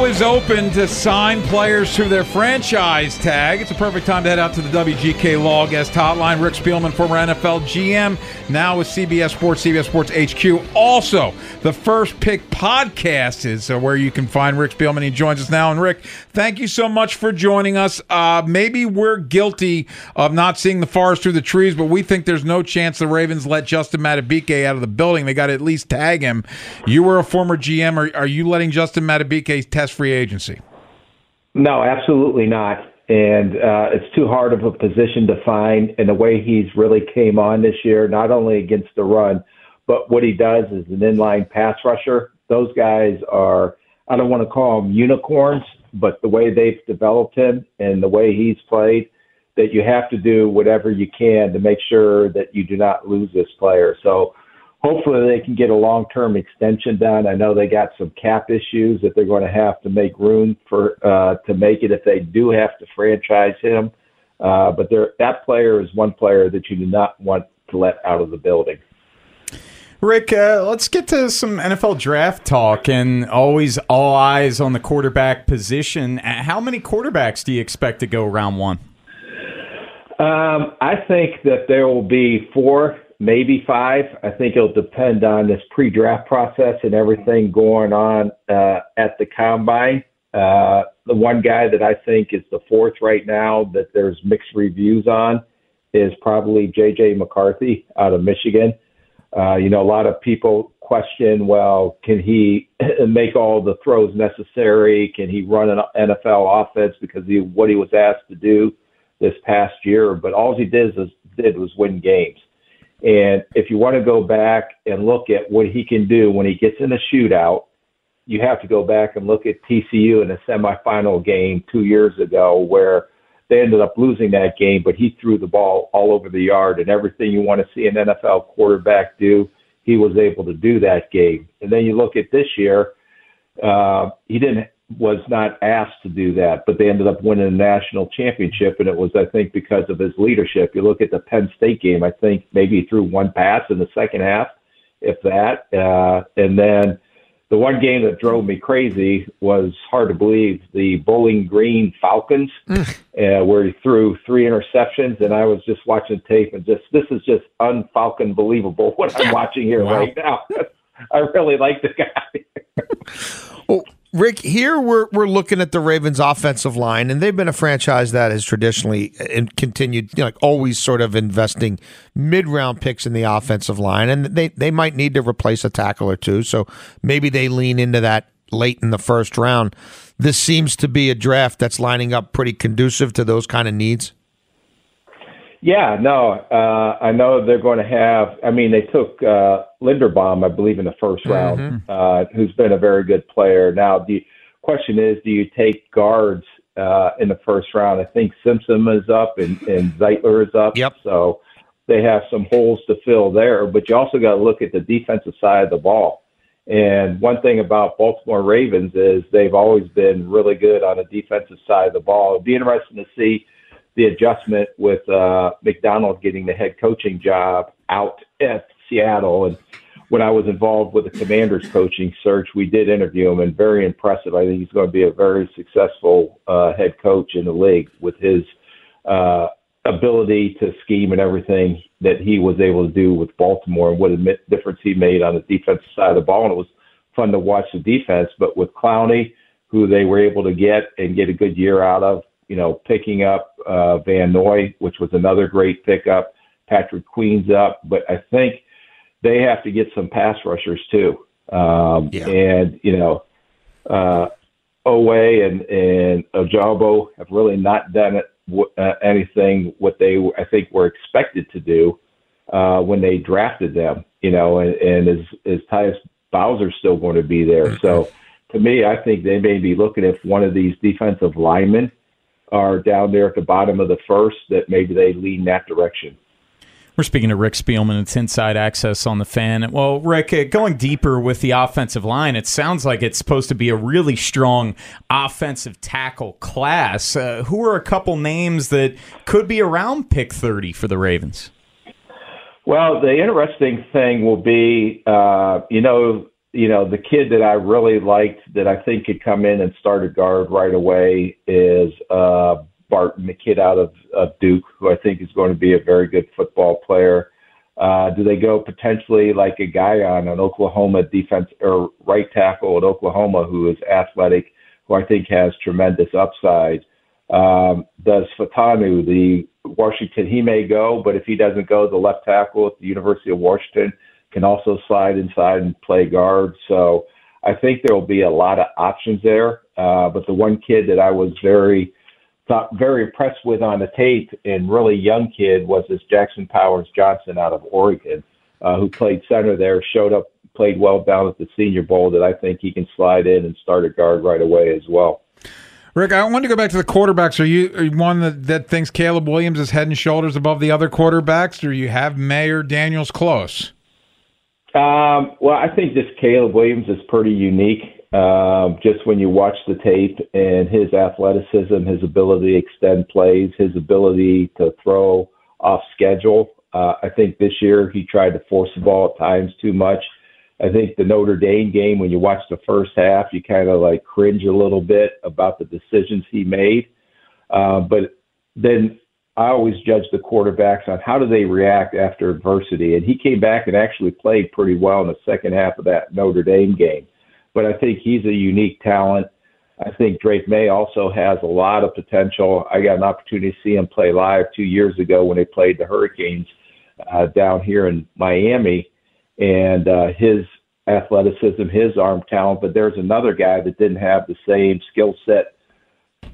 Is open to sign players to their franchise tag. It's a perfect time to head out to the WGK Law Guest Hotline. Rick Spielman, former NFL GM, now with CBS Sports, CBS Sports HQ. Also, the First Pick podcast is uh, where you can find Rick Spielman. He joins us now. And Rick, thank you so much for joining us. Uh, maybe we're guilty of not seeing the forest through the trees, but we think there's no chance the Ravens let Justin Madubuike out of the building. They got to at least tag him. You were a former GM. Are, are you letting Justin Madubuike test free agency? No, absolutely not. And uh, it's too hard of a position to find. And the way he's really came on this year, not only against the run, but what he does is an inline pass rusher. Those guys are, I don't want to call them unicorns, but the way they've developed him and the way he's played, that you have to do whatever you can to make sure that you do not lose this player. So hopefully they can get a long term extension done. I know they got some cap issues that they're going to have to make room for uh, to make it if they do have to franchise him. Uh, but there, that player is one player that you do not want to let out of the building. Rick, uh, let's get to some NFL draft talk and always all eyes on the quarterback position. How many quarterbacks do you expect to go round one? Um, I think that there will be four maybe five. I think it'll depend on this pre-draft process and everything going on uh, at the combine. Uh, the one guy that I think is the fourth right now that there's mixed reviews on is probably J.J. McCarthy out of Michigan. Uh, you know, a lot of people question, well, can he make all the throws necessary? Can he run an NFL offense because he what he was asked to do this past year? But all he did was did was win games. And if you want to go back and look at what he can do when he gets in a shootout, you have to go back and look at TCU in a semifinal game two years ago where they ended up losing that game, but he threw the ball all over the yard and everything you want to see an NFL quarterback do, he was able to do that game. And then you look at this year, uh, he didn't was not asked to do that, but they ended up winning a national championship, and it was, I think, because of his leadership. You look at the Penn State game; I think maybe he threw one pass in the second half, if that, uh, and then the one game that drove me crazy was hard to believe the Bowling Green Falcons, uh, where he threw three interceptions, and I was just watching tape and just this is just unfalcon believable what I'm watching here wow. right now. I really like the guy. well, Rick, here we're we're looking at the Ravens' offensive line, and they've been a franchise that has traditionally and uh, continued, you know, like always sort of investing mid round picks in the offensive line, and they they might need to replace a tackle or two, so maybe they lean into that late in the first round. This seems to be a draft that's lining up pretty conducive to those kind of needs. Yeah, no, uh, I know they're going to have. I mean, they took uh, Linderbaum, I believe, in the 1st round, mm-hmm. uh, who's been a very good player. Now, the question is, do you take guards uh, in the first round? I think Simpson is up and, and Zeitler is up. Yep. So they have some holes to fill there. But you also got to look at the defensive side of the ball. And one thing about Baltimore Ravens is they've always been really good on the defensive side of the ball. It'd be interesting to see the adjustment with uh, Macdonald getting the head coaching job out at Seattle. And when I was involved with the Commanders coaching search, we did interview him, and very impressive. I think he's going to be a very successful uh, head coach in the league with his uh, ability to scheme and everything that he was able to do with Baltimore, and what a difference he made on the defensive side of the ball. And it was fun to watch the defense. But with Clowney, who they were able to get and get a good year out of, you know, picking up uh, Van Noy, which was another great pickup. Patrick Queen's up, but I think they have to get some pass rushers too. Um, yeah. And you know, uh, Oweh and and Ojabo have really not done it uh, anything what they I think were expected to do uh, when they drafted them. You know, and, and is is Tyus Bowser still going to be there? Mm-hmm. So to me, I think they may be looking if one of these defensive linemen are down there at the bottom of the first that maybe they lean that direction. We're speaking to Rick Spielman. It's Inside Access on the Fan. Well, Rick, uh, going deeper with the offensive line, it sounds like it's supposed to be a really strong offensive tackle class. Uh, who are a couple names that could be around pick 30 for the Ravens? Well, the interesting thing will be, uh, you know, you know, the kid that I really liked that I think could come in and start a guard right away is uh, Barton, the kid out of, of Duke, who I think is going to be a very good football player. Uh, do they go potentially like a guy on an Oklahoma defense or right tackle at Oklahoma who is athletic, who I think has tremendous upside? Um, does Fautanu, the Washington, he may go, but if he doesn't go, the left tackle at the University of Washington can also slide inside and play guard. So I think there will be a lot of options there. Uh, but the one kid that I was very thought very impressed with on the tape and really young kid was this Jackson Powers Johnson out of Oregon, uh, who played center there, showed up, played well down at the Senior Bowl. That I think he can slide in and start a guard right away as well. Rick, I want to go back to the quarterbacks. Are you, are you one that, that thinks Caleb Williams is head and shoulders above the other quarterbacks? Do you have Mayer Daniels close? Um, well, I think this Caleb Williams is pretty unique. Um, just when you watch the tape and his athleticism, his ability to extend plays, his ability to throw off schedule. Uh, I think this year he tried to force the ball at times too much. I think the Notre Dame game, when you watch the first half, you kind of like cringe a little bit about the decisions he made. Uh, but then I always judge the quarterbacks on how do they react after adversity. And he came back and actually played pretty well in the second half of that Notre Dame game but I think he's a unique talent. I think Drake Maye also has a lot of potential. I got an opportunity to see him play live two years ago when they played the Hurricanes uh, down here in Miami, and uh, his athleticism, his arm talent. But there's another guy that didn't have the same skill set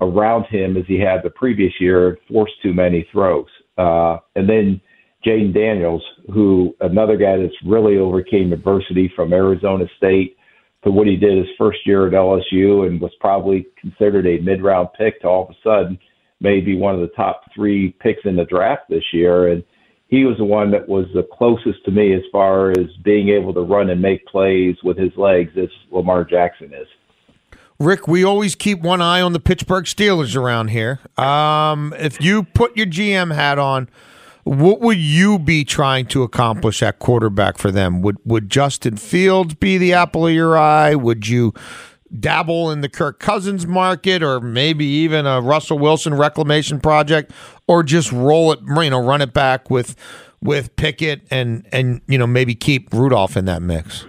around him as he had the previous year, and forced too many throws. Uh, and then Jayden Daniels, who another guy that's really overcame adversity from Arizona State to what he did his first year at LSU and was probably considered a mid round pick to all of a sudden maybe one of the top three picks in the draft this year. And he was the one that was the closest to me as far as being able to run and make plays with his legs as Lamar Jackson is. Rick, we always keep one eye on the Pittsburgh Steelers around here. Um, if you put your GM hat on, what would you be trying to accomplish at quarterback for them? Would would Justin Fields be the apple of your eye? Would you dabble in the Kirk Cousins market or maybe even a Russell Wilson reclamation project or just roll it, you know, run it back with with Pickett and and you know maybe keep Rudolph in that mix?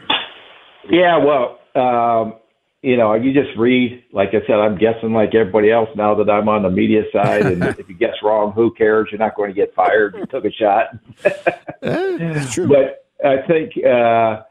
Yeah, well, um, you know, you just read, like I said, I'm guessing like everybody else now that I'm on the media side. And if you guess wrong, who cares? You're not going to get fired. You took a shot. That's true. But I think uh,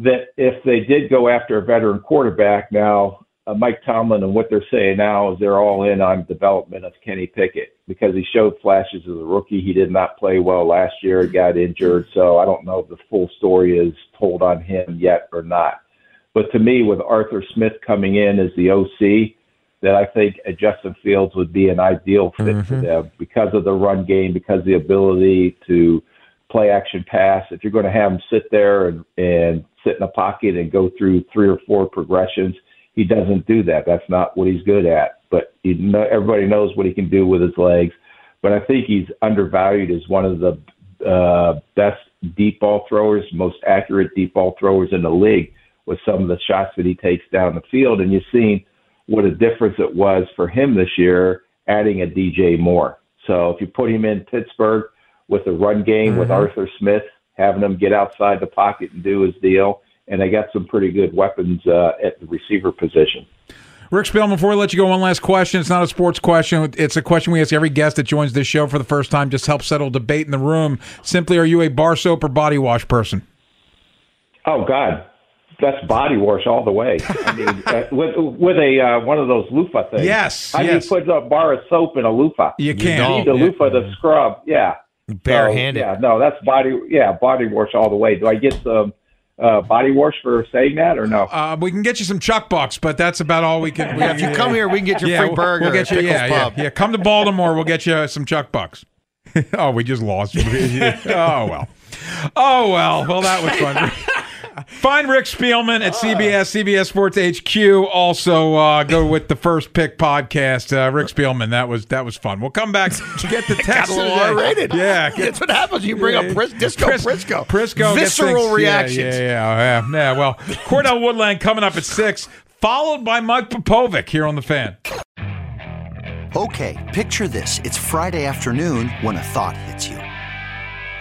that if they did go after a veteran quarterback now, uh, Mike Tomlin and what they're saying now is they're all in on development of Kenny Pickett because he showed flashes as a rookie. He did not play well last year. He got injured. So I don't know if the full story is told on him yet or not. But to me, with Arthur Smith coming in as the OC, that I think Justin Fields would be an ideal fit mm-hmm. for them because of the run game, because of the ability to play action pass. If you're going to have him sit there and, and sit in a pocket and go through three or four progressions, he doesn't do that. That's not what he's good at. But he, everybody knows what he can do with his legs. But I think he's undervalued as one of the uh, best deep ball throwers, most accurate deep ball throwers in the league with some of the shots that he takes down the field. And you've seen what a difference it was for him this year adding a DJ Moore. So if you put him in Pittsburgh with a run game mm-hmm. with Arthur Smith, having him get outside the pocket and do his deal, and they got some pretty good weapons uh, at the receiver position. Rick Spielman, before we let you go, one last question. It's not a sports question. It's a question we ask every guest that joins this show for the first time, just help settle debate in the room. Simply, are you a bar soap or body wash person? Oh, God. That's body wash all the way. I mean, uh, with with a uh, one of those loofah things. Yes. How yes. do you put a bar of soap in a loofah? You can't. You need the loofah to scrub. Yeah. Barehanded. So, yeah. No, that's body. Yeah, body wash all the way. Do I get some? uh, body wash for saying that or no? Uh, we can get you some Chuck Bucks, but that's about all we can. We, if you come here, we can get you yeah, free burger. We'll get you, yeah, yeah, yeah, Come to Baltimore, we'll get you some Chuck Bucks. oh, we just lost. oh well. Oh well. Well, that was fun. Find Rick Spielman at CBS, CBS Sports HQ. Also, uh, go with the First Pick podcast. Uh, Rick Spielman, that was that was fun. We'll come back to get the text. a little R-rated. Yeah, get, that's what happens. You bring yeah, up Pris- Disco Pris- Prisco. Prisco visceral reactions. Yeah, yeah, yeah, yeah. Well, Cordell Woodland coming up at six, followed by Mike Popovic here on the Fan. Okay, picture this: it's Friday afternoon when a thought hits you.